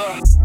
Look.